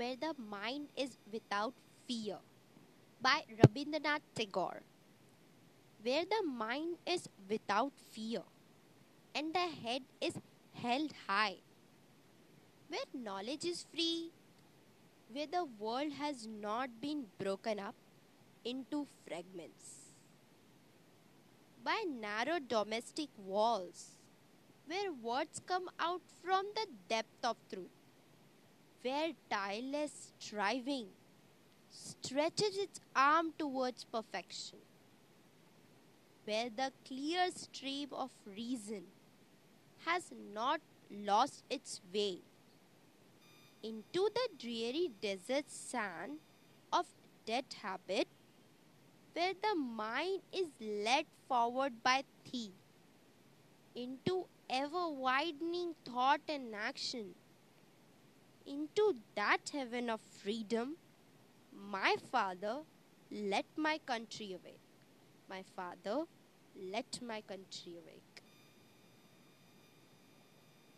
where the mind is without fear by Rabindranath Tagore. Where the mind is without fear and the head is held high. Where knowledge is free, where the world has not been broken up into fragments by narrow domestic walls, where words come out from the depth of truth, where tireless striving stretches its arm towards perfection, where the clear stream of reason has not lost its way into the dreary desert sand of dead habit where the mind is led forward by thee into ever widening thought and action into that heaven of freedom my father let my country away. My father let my country away